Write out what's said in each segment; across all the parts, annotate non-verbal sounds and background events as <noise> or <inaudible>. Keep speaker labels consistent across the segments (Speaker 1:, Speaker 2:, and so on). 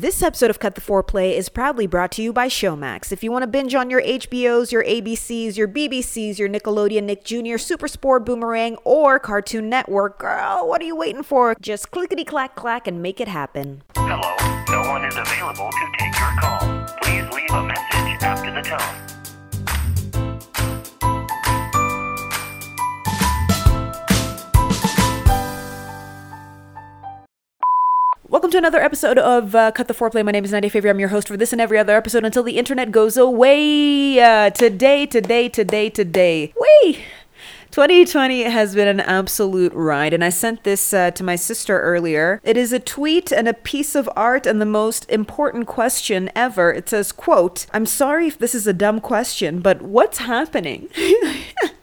Speaker 1: This episode of Cut the Foreplay is proudly brought to you by Showmax. If you want to binge on your HBOs, your ABCs, your BBCs, your Nickelodeon, Nick Jr., Super Sport, Boomerang, or Cartoon Network, girl, what are you waiting for? Just clickety clack clack and make it happen.
Speaker 2: Hello, no one is available to take your call. Please leave a message after the tone.
Speaker 1: Welcome to another episode of uh, Cut the Foreplay. My name is Nadia Favor. I'm your host for this and every other episode until the internet goes away. Uh, today, today, today, today. Wait! 2020 has been an absolute ride, and I sent this uh, to my sister earlier. It is a tweet and a piece of art and the most important question ever. It says, quote, I'm sorry if this is a dumb question, but what's happening? <laughs>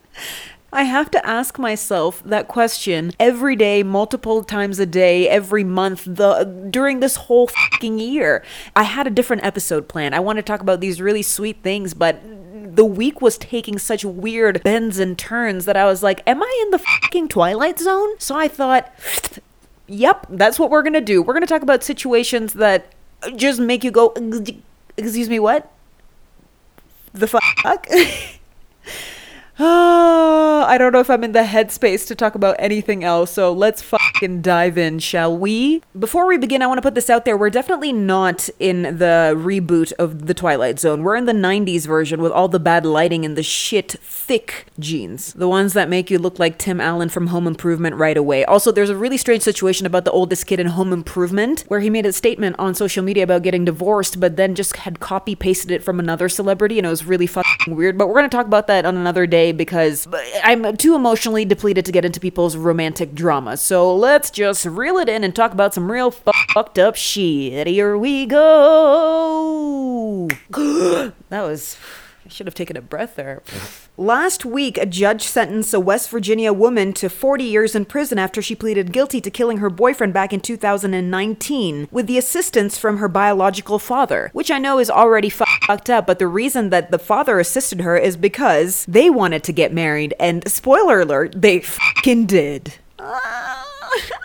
Speaker 1: I have to ask myself that question every day, multiple times a day, every month, the during this whole fucking year. I had a different episode plan. I want to talk about these really sweet things, but the week was taking such weird bends and turns that I was like, am I in the fucking twilight zone? So I thought, yep, that's what we're going to do. We're going to talk about situations that just make you go, excuse me, what? The fuck? <laughs> <sighs> I don't know if I'm in the headspace to talk about anything else, so let's fucking dive in, shall we? Before we begin, I want to put this out there. We're definitely not in the reboot of The Twilight Zone. We're in the 90s version with all the bad lighting and the shit, thick jeans. The ones that make you look like Tim Allen from Home Improvement right away. Also, there's a really strange situation about the oldest kid in Home Improvement, where he made a statement on social media about getting divorced, but then just had copy pasted it from another celebrity, and it was really fucking weird. But we're going to talk about that on another day because I'm too emotionally depleted to get into people's romantic drama. So let's just reel it in and talk about some real fucked up shit. Here we go. <gasps> that was. I should have taken a breath there. Last week, a judge sentenced a West Virginia woman to 40 years in prison after she pleaded guilty to killing her boyfriend back in 2019 with the assistance from her biological father, which I know is already fucked up, but the reason that the father assisted her is because they wanted to get married, and spoiler alert, they fucking did. <laughs>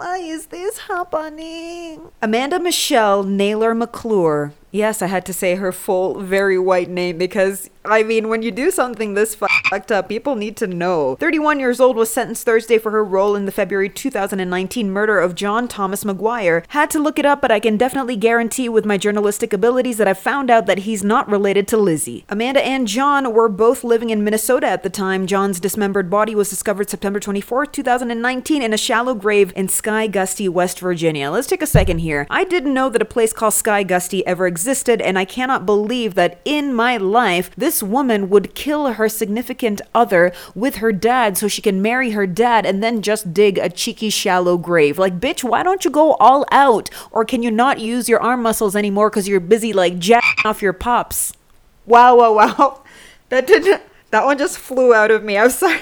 Speaker 1: Why is this happening? Amanda Michelle Naylor McClure. Yes, I had to say her full, very white name because, I mean, when you do something this fucked up, people need to know. 31 years old was sentenced Thursday for her role in the February 2019 murder of John Thomas McGuire. Had to look it up, but I can definitely guarantee with my journalistic abilities that I found out that he's not related to Lizzie. Amanda and John were both living in Minnesota at the time. John's dismembered body was discovered September 24, 2019, in a shallow grave in Skygusty, West Virginia. Let's take a second here. I didn't know that a place called Skygusty ever existed existed, and I cannot believe that in my life this woman would kill her significant other with her dad so she can marry her dad and then just dig a cheeky, shallow grave. Like, bitch, why don't you go all out? Or can you not use your arm muscles anymore because you're busy, like, jacking off your pops? Wow, wow, wow. That didn't. That one just flew out of me. I'm sorry.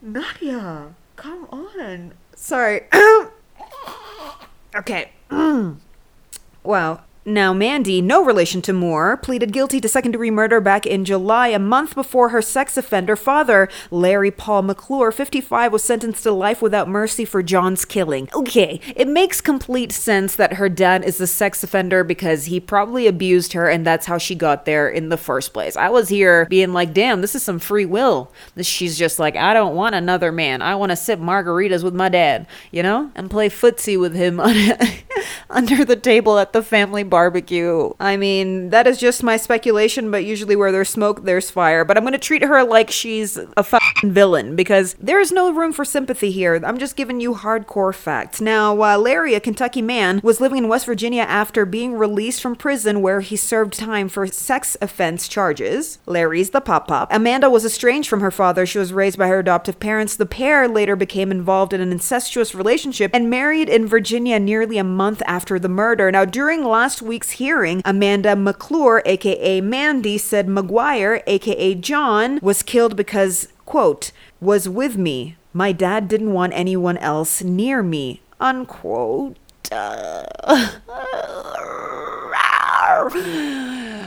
Speaker 1: Nadia, come on. Sorry. <coughs> okay. <coughs> wow. Now, Mandy, no relation to Moore, pleaded guilty to second degree murder back in July, a month before her sex offender father, Larry Paul McClure, 55, was sentenced to life without mercy for John's killing. Okay, it makes complete sense that her dad is a sex offender because he probably abused her and that's how she got there in the first place. I was here being like, damn, this is some free will. She's just like, I don't want another man. I want to sip margaritas with my dad, you know, and play footsie with him <laughs> under the table at the family barbecue. I mean, that is just my speculation, but usually where there's smoke, there's fire. But I'm gonna treat her like she's a fucking villain because there is no room for sympathy here. I'm just giving you hardcore facts. Now, uh, Larry, a Kentucky man, was living in West Virginia after being released from prison where he served time for sex offense charges. Larry's the pop pop. Amanda was estranged from her father. She was raised by her adoptive parents. The pair later became involved in an incestuous relationship and married in Virginia nearly a month after the murder. Now, during last week's hearing, Amanda McClure, aka Mandy, said McGuire, aka John, was killed because, quote, was with me. My dad didn't want anyone else near me, unquote. <laughs>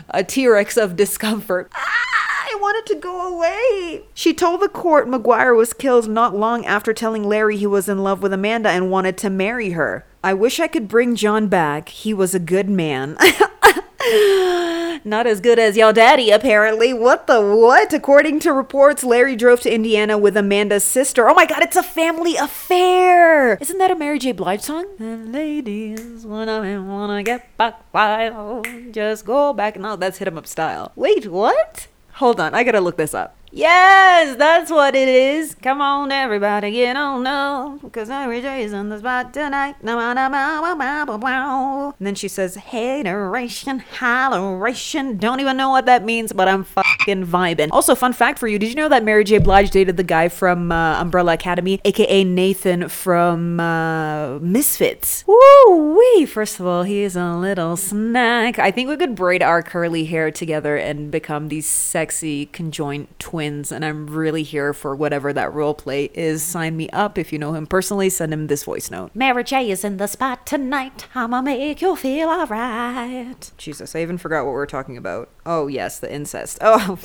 Speaker 1: a T Rex of discomfort. Ah! I want it to go away. She told the court McGuire was killed not long after telling Larry he was in love with Amanda and wanted to marry her. I wish I could bring John back. He was a good man. <laughs> Not as good as your daddy, apparently. What the what? According to reports, Larry drove to Indiana with Amanda's sister. Oh my god, it's a family affair! Isn't that a Mary J. Blige song? The ladies wanna wanna get back wild. Just go back. No, that's hit 'em up style. Wait, what? Hold on, I gotta look this up. Yes, that's what it is. Come on, everybody, get on up. Because J's on the spot tonight. And then she says, hateration, holleration. Don't even know what that means, but I'm fucking vibing. Also, fun fact for you did you know that Mary J. Blige dated the guy from uh, Umbrella Academy, aka Nathan from uh, Misfits? Woo wee! First of all, he's a little snack. I think we could braid our curly hair together and become these sexy conjoint twins and I'm really here for whatever that role play is. Sign me up. If you know him personally, send him this voice note. Mary J is in the spot tonight. I'ma make you feel alright. Jesus, I even forgot what we were talking about. Oh, yes, the incest. <laughs> Oh,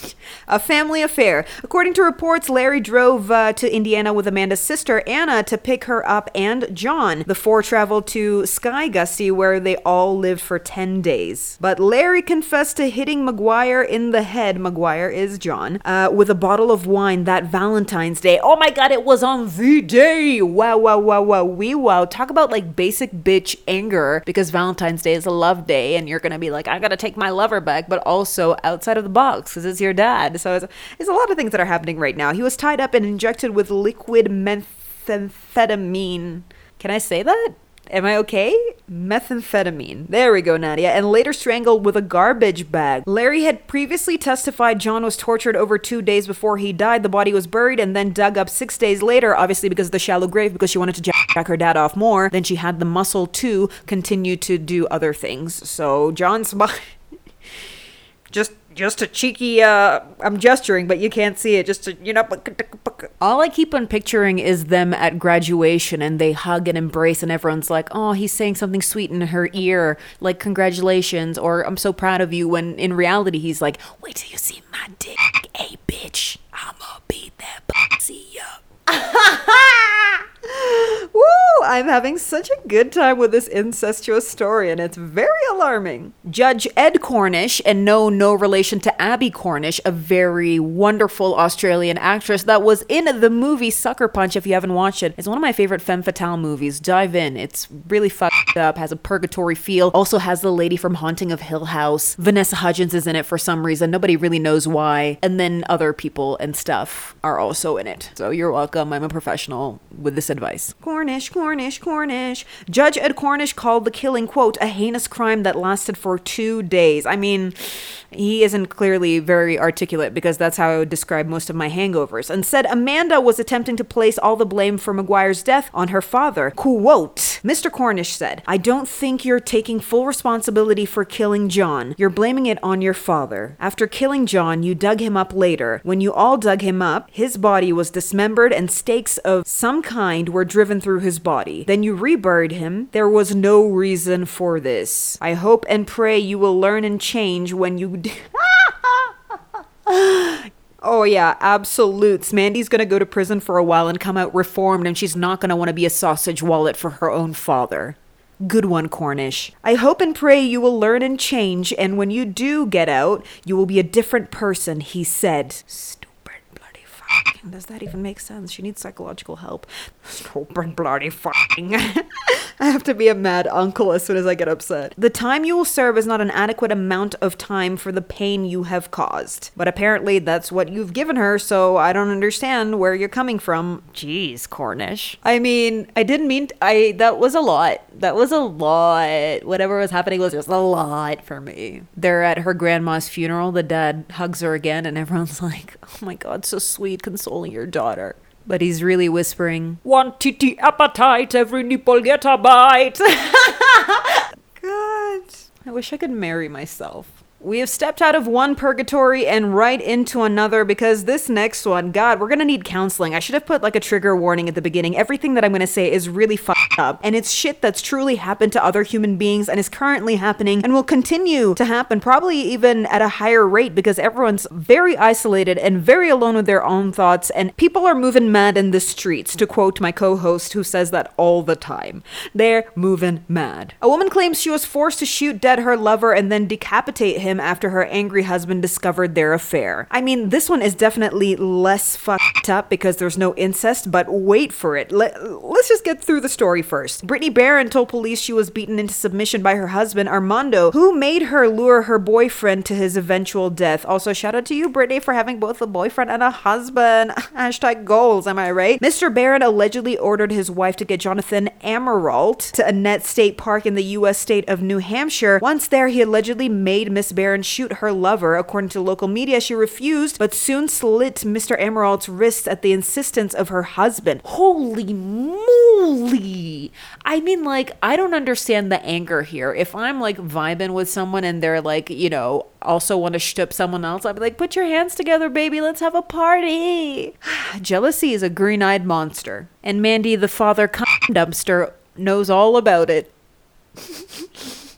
Speaker 1: a family affair. According to reports, Larry drove uh, to Indiana with Amanda's sister, Anna, to pick her up and John. The four traveled to Skygusty, where they all lived for 10 days. But Larry confessed to hitting McGuire in the head. McGuire is John. Uh, with a bottle of wine that Valentine's Day. Oh my god, it was on the day. Wow, wow, wow, wow, wee wow. Talk about like basic bitch anger because Valentine's Day is a love day and you're gonna be like, I gotta take my lover back, but also outside of the box because it's your dad. So it's, it's a lot of things that are happening right now. He was tied up and injected with liquid methamphetamine. Can I say that? Am I okay? Methamphetamine. There we go, Nadia. And later strangled with a garbage bag. Larry had previously testified John was tortured over two days before he died. The body was buried and then dug up six days later, obviously because of the shallow grave, because she wanted to jack her dad off more. Then she had the muscle to continue to do other things. So John's. <laughs> just just a cheeky uh i'm gesturing but you can't see it just a, you know all i keep on picturing is them at graduation and they hug and embrace and everyone's like oh he's saying something sweet in her ear like congratulations or i'm so proud of you when in reality he's like wait till you see my dick hey bitch. I'ma beat that pussy up <laughs> <gasps> Woo! I'm having such a good time with this incestuous story, and it's very alarming. Judge Ed Cornish, and no, no relation to Abbie Cornish, a very wonderful Australian actress that was in the movie Sucker Punch. If you haven't watched it, it's one of my favorite femme fatale movies. Dive in. It's really fucked up, has a purgatory feel. Also has the lady from Haunting of Hill House. Vanessa Hudgens is in it for some reason. Nobody really knows why. And then other people and stuff are also in it. So you're welcome. I'm a professional with this advice. Cornish, Cornish, Cornish. Judge Ed Cornish called the killing, quote, a heinous crime that lasted for two days. I mean, he isn't clearly very articulate because that's how I would describe most of my hangovers, and said Amanda was attempting to place all the blame for McGuire's death on her father. Quote, Mr. Cornish said, I don't think you're taking full responsibility for killing John. You're blaming it on your father. After killing John, you dug him up later. When you all dug him up, his body was dismembered and stakes of some kind were driven through his body. Then you reburied him. There was no reason for this. I hope and pray you will learn and change when you. D- <laughs> Oh yeah, absolutes. Mandy's gonna go to prison for a while and come out reformed, and she's not gonna want to be a sausage wallet for her own father. Good one, Cornish. I hope and pray you will learn and change, and when you do get out, you will be a different person, he said. Stupid bloody fucking. Does that even make sense? She needs psychological help. Stupid bloody fucking. <laughs> I have to be a mad uncle as soon as I get upset. The time you will serve is not an adequate amount of time for the pain you have caused. But apparently that's what you've given her, so I don't understand where you're coming from. Jeez, Cornish. I mean, I didn't mean t- I that was a lot. That was a lot. Whatever was happening was just a lot for me. They're at her grandma's funeral. The dad hugs her again and everyone's <laughs> like, "Oh my god, so sweet consoling your daughter." But he's really whispering, One titty appetite, every nipple get a bite. <laughs> God. I wish I could marry myself. We have stepped out of one purgatory and right into another because this next one, God, we're gonna need counseling. I should have put like a trigger warning at the beginning. Everything that I'm gonna say is really fucked up, and it's shit that's truly happened to other human beings and is currently happening and will continue to happen, probably even at a higher rate because everyone's very isolated and very alone with their own thoughts, and people are moving mad in the streets, to quote my co host who says that all the time. They're moving mad. A woman claims she was forced to shoot dead her lover and then decapitate him after her angry husband discovered their affair. I mean, this one is definitely less fucked up because there's no incest, but wait for it. Let, us just get through the story first. Brittany Barron told police she was beaten into submission by her husband, Armando, who made her lure her boyfriend to his eventual death. Also, shout out to you, Brittany, for having both a boyfriend and a husband. <laughs> Hashtag goals, am I right? Mr. Barron allegedly ordered his wife to get Jonathan Amerault to Annett State Park in the U.S. state of New Hampshire. Once there, he allegedly made Miss Barron shoot her lover. According to local media, she refused, but soon slit Mr. Amerault's wrists at the insistence of her husband. Holy moly! I mean, like, I don't understand the anger here. If I'm like vibing with someone and they're like, you know, also want to shtup someone else, I'd be like, put your hands together, baby, let's have a party. <sighs> Jealousy is a green eyed monster. And Mandy, the father dumpster, knows all about it. <laughs>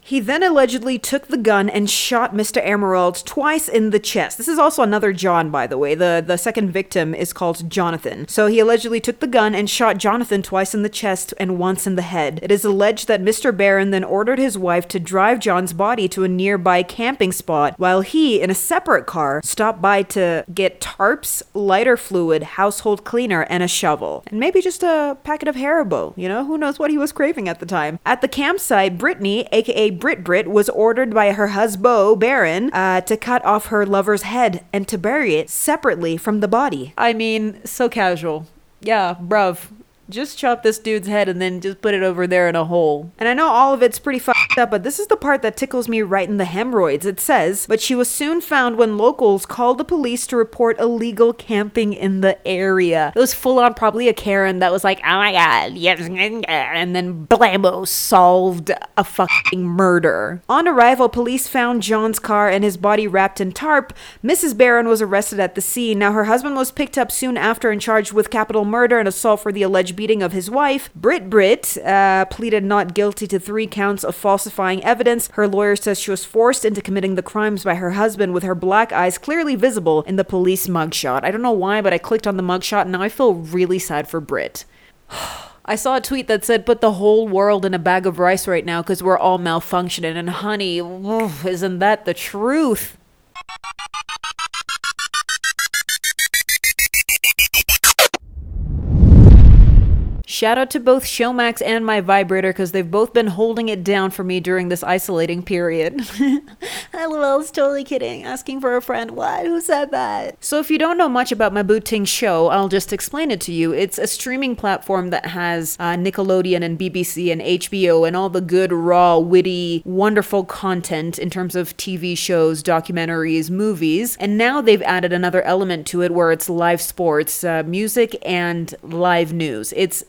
Speaker 1: He then allegedly took the gun and shot Mr. Amerault twice in the chest. This is also another John, by the way. The, the second victim is called Jonathan. So he allegedly took the gun and shot Jonathan twice in the chest and once in the head. It is alleged that Mr. Barron then ordered his wife to drive John's body to a nearby camping spot while he, in a separate car, stopped by to get tarps, lighter fluid, household cleaner, and a shovel. And maybe just a packet of Haribo. You know, who knows what he was craving at the time. At the campsite, Brittany, aka Brit Brit was ordered by her husband, Barron, uh, to cut off her lover's head and to bury it separately from the body. I mean, so casual. Yeah, bruv just chop this dude's head and then just put it over there in a hole. And I know all of it's pretty fucked up, but this is the part that tickles me right in the hemorrhoids. It says, but she was soon found when locals called the police to report illegal camping in the area. It was full on probably a Karen that was like, oh my god, yes, and then blammo solved a fucking murder. On arrival, police found John's car and his body wrapped in tarp. Mrs. Barron was arrested at the scene. Now, her husband was picked up soon after and charged with capital murder and assault for the alleged beating of his wife. Brit Brit uh, pleaded not guilty to three counts of falsifying evidence. Her lawyer says she was forced into committing the crimes by her husband with her black eyes clearly visible in the police mugshot. I don't know why, but I clicked on the mugshot and now I feel really sad for Brit. <sighs> I saw a tweet that said, put the whole world in a bag of rice right now because we're all malfunctioning. And honey, isn't that the truth? Shout out to both Showmax and my vibrator because they've both been holding it down for me during this isolating period. <laughs> I was totally kidding. Asking for a friend. What? Who said that? So, if you don't know much about my Booting show, I'll just explain it to you. It's a streaming platform that has uh, Nickelodeon and BBC and HBO and all the good, raw, witty, wonderful content in terms of TV shows, documentaries, movies. And now they've added another element to it where it's live sports, uh, music, and live news. It's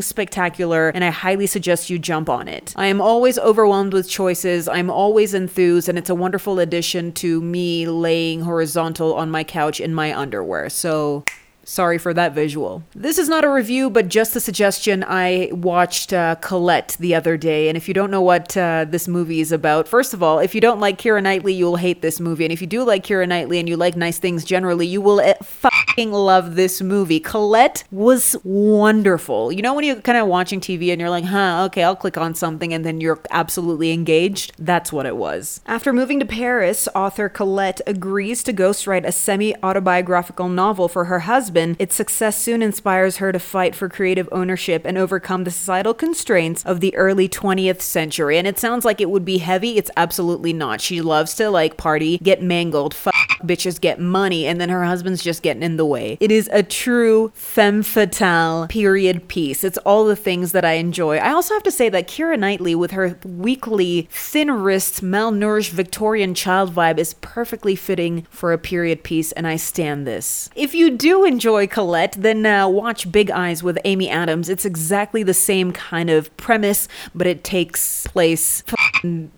Speaker 1: spectacular, and I highly suggest you jump on it. I am always overwhelmed with choices. I'm always enthused, and it's a wonderful addition to me laying horizontal on my couch in my underwear. So Sorry for that visual. This is not a review, but just a suggestion. I watched uh, Colette the other day, and if you don't know what uh, this movie is about, first of all, if you don't like Keira Knightley, you will hate this movie. And if you do like Keira Knightley and you like nice things generally, you will uh, fucking love this movie. Colette was wonderful. You know when you're kind of watching TV and you're like, huh, okay, I'll click on something, and then you're absolutely engaged? That's what it was. After moving to Paris, author Colette agrees to ghostwrite a semi autobiographical novel for her husband its success soon inspires her to fight for creative ownership and overcome the societal constraints of the early 20th century. And it sounds like it would be heavy. It's absolutely not. She loves to like party, get mangled, fuck bitches, get money, and then her husband's just getting in the way. It is a true femme fatale period piece. It's all the things that I enjoy. I also have to say that Keira Knightley, with her weakly, thin wrist, malnourished Victorian child vibe, is perfectly fitting for a period piece, and I stand this. If you do enjoy Colette, then uh, watch Big Eyes with Amy Adams. It's exactly the same kind of premise, but it takes place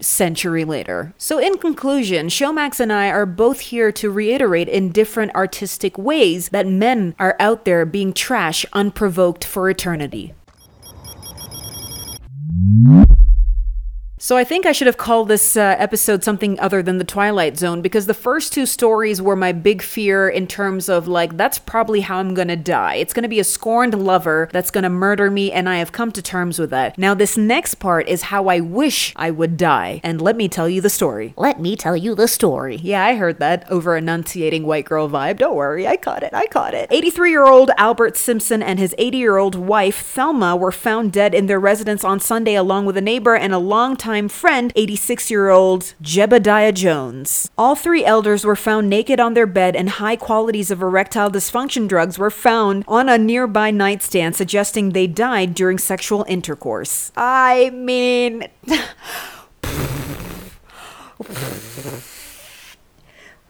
Speaker 1: century later. So, in conclusion, Showmax and I are both here to reiterate in different artistic ways that men are out there being trash unprovoked for eternity. So I think I should have called this uh, episode something other than the Twilight Zone because the first two stories were my big fear in terms of like that's probably how I'm going to die. It's going to be a scorned lover that's going to murder me and I have come to terms with that. Now this next part is how I wish I would die. And let me tell you the story.
Speaker 3: Let me tell you the story.
Speaker 1: Yeah, I heard that over enunciating white girl vibe. Don't worry, I caught it. I caught it. 83-year-old Albert Simpson and his 80-year-old wife Thelma were found dead in their residence on Sunday along with a neighbor and a longtime friend, 86 year old Jebediah Jones. All three elders were found naked on their bed, and high qualities of erectile dysfunction drugs were found on a nearby nightstand, suggesting they died during sexual intercourse. I mean.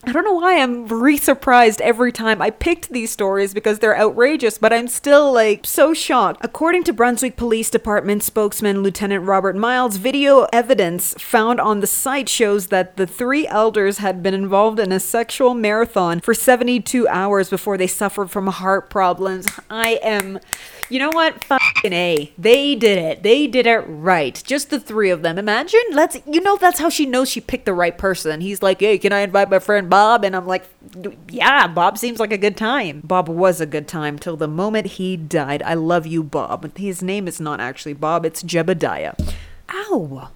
Speaker 1: I don't know why I'm re surprised every time I picked these stories because they're outrageous, but I'm still like so shocked. According to Brunswick Police Department spokesman Lieutenant Robert Miles, video evidence found on the site shows that the three elders had been involved in a sexual marathon for 72 hours before they suffered from heart problems. I am. You know what? Fucking A. They did it. They did it right. Just the three of them. Imagine. Let's. You know, that's how she knows she picked the right person. He's like, hey, can I invite my friend Bob? And I'm like, yeah, Bob seems like a good time. Bob was a good time till the moment he died. I love you, Bob. His name is not actually Bob, it's Jebediah. Ow.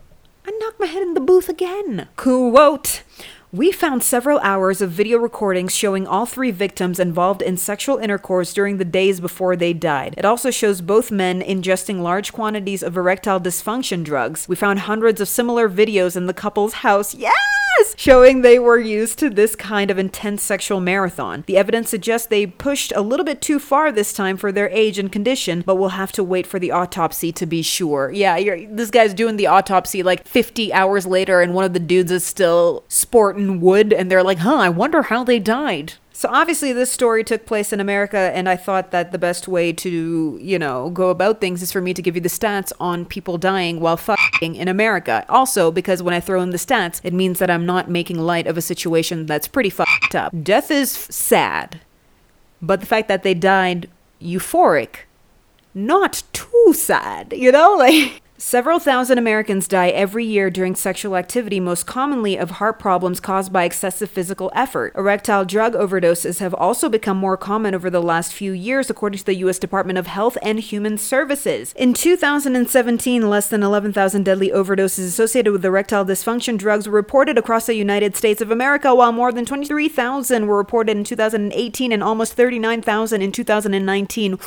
Speaker 1: I knocked my head in the booth again. Quote. We found several hours of video recordings showing all three victims involved in sexual intercourse during the days before they died. It also shows both men ingesting large quantities of erectile dysfunction drugs. We found hundreds of similar videos in the couple's house. Yes! Showing they were used to this kind of intense sexual marathon. The evidence suggests they pushed a little bit too far this time for their age and condition, but we'll have to wait for the autopsy to be sure. Yeah, this guy's doing the autopsy like 50 hours later, and one of the dudes is still sporting wood, and they're like, huh, I wonder how they died. So obviously this story took place in America and I thought that the best way to, you know, go about things is for me to give you the stats on people dying while fucking in America. Also because when I throw in the stats, it means that I'm not making light of a situation that's pretty fucked up. Death is sad. But the fact that they died euphoric, not too sad, you know? <laughs> Like Several thousand Americans die every year during sexual activity, most commonly of heart problems caused by excessive physical effort. Erectile drug overdoses have also become more common over the last few years, according to the U.S. Department of Health and Human Services. In 2017, less than 11,000 deadly overdoses associated with erectile dysfunction drugs were reported across the United States of America, while more than 23,000 were reported in 2018 and almost 39,000 in 2019.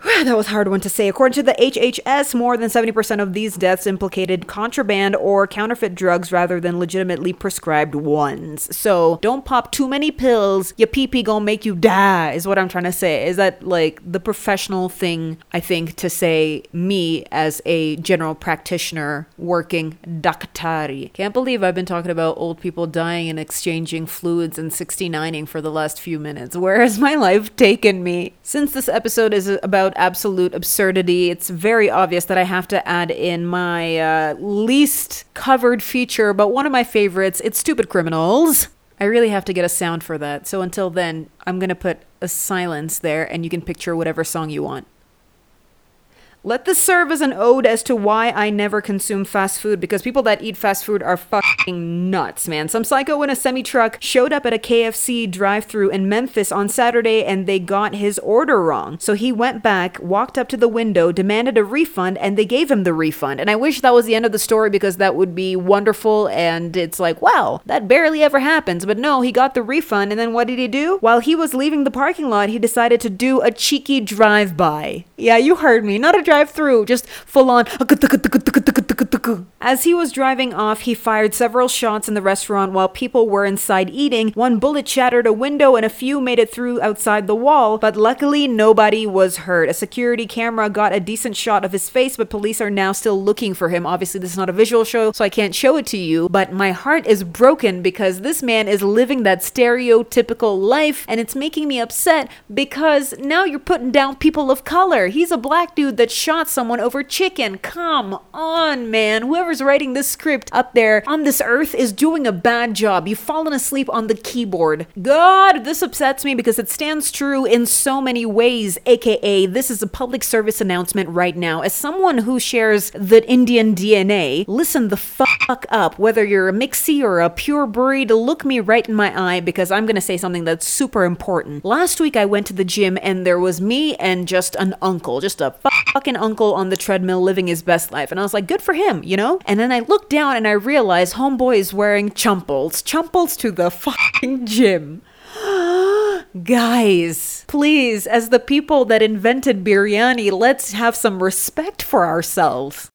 Speaker 1: <sighs> that was a hard one to say. According to the HHS, more than 70% of these deaths implicated contraband or counterfeit drugs rather than legitimately prescribed ones. So don't pop too many pills. Your pee pee gonna make you die, is what I'm trying to say. Is that like the professional thing, I think, to say me as a general practitioner working daktari. Can't believe I've been talking about old people dying and exchanging fluids and 69ing for the last few minutes. Where has my life taken me? Since this episode is about absolute absurdity, it's very obvious that I have to add in my uh, least covered feature, but one of my favorites. It's Stupid Criminals. I really have to get a sound for that. So until then, I'm going to put a silence there and you can picture whatever song you want. Let this serve as an ode as to why I never consume fast food because people that eat fast food are fucking nuts, man. Some psycho in a semi truck showed up at a KFC drive through in Memphis on Saturday and they got his order wrong. So he went back, walked up to the window, demanded a refund, and they gave him the refund. And I wish that was the end of the story because that would be wonderful. And it's like, wow, that barely ever happens. But no, he got the refund. And then what did he do? While he was leaving the parking lot, he decided to do a cheeky drive by. Yeah, you heard me. Not a drive through, just full on. <laughs> As he was driving off, he fired several shots in the restaurant while people were inside eating. One bullet shattered a window and a few made it through outside the wall, but luckily nobody was hurt. A security camera got a decent shot of his face, but police are now still looking for him. Obviously, this is not a visual show, so I can't show it to you, but my heart is broken because this man is living that stereotypical life and it's making me upset because now you're putting down people of color. He's a black dude that shot someone over chicken. Come on, man. Whoever's writing this script up there on this earth is doing a bad job. You've fallen asleep on the keyboard. God, this upsets me because it stands true in so many ways, aka, this is a public service announcement right now. As someone who shares the Indian DNA, listen the fuck up. Whether you're a mixie or a pure breed, look me right in my eye because I'm gonna say something that's super important. Last week I went to the gym and there was me and just an uncle, just a fucking uncle on the treadmill living his best life. And I was like, good for him, you know? And then I looked down and I realized oh homeboy is wearing chumples, chumples to the fucking gym. <gasps> Guys, please, as the people that invented biryani, let's have some respect for ourselves.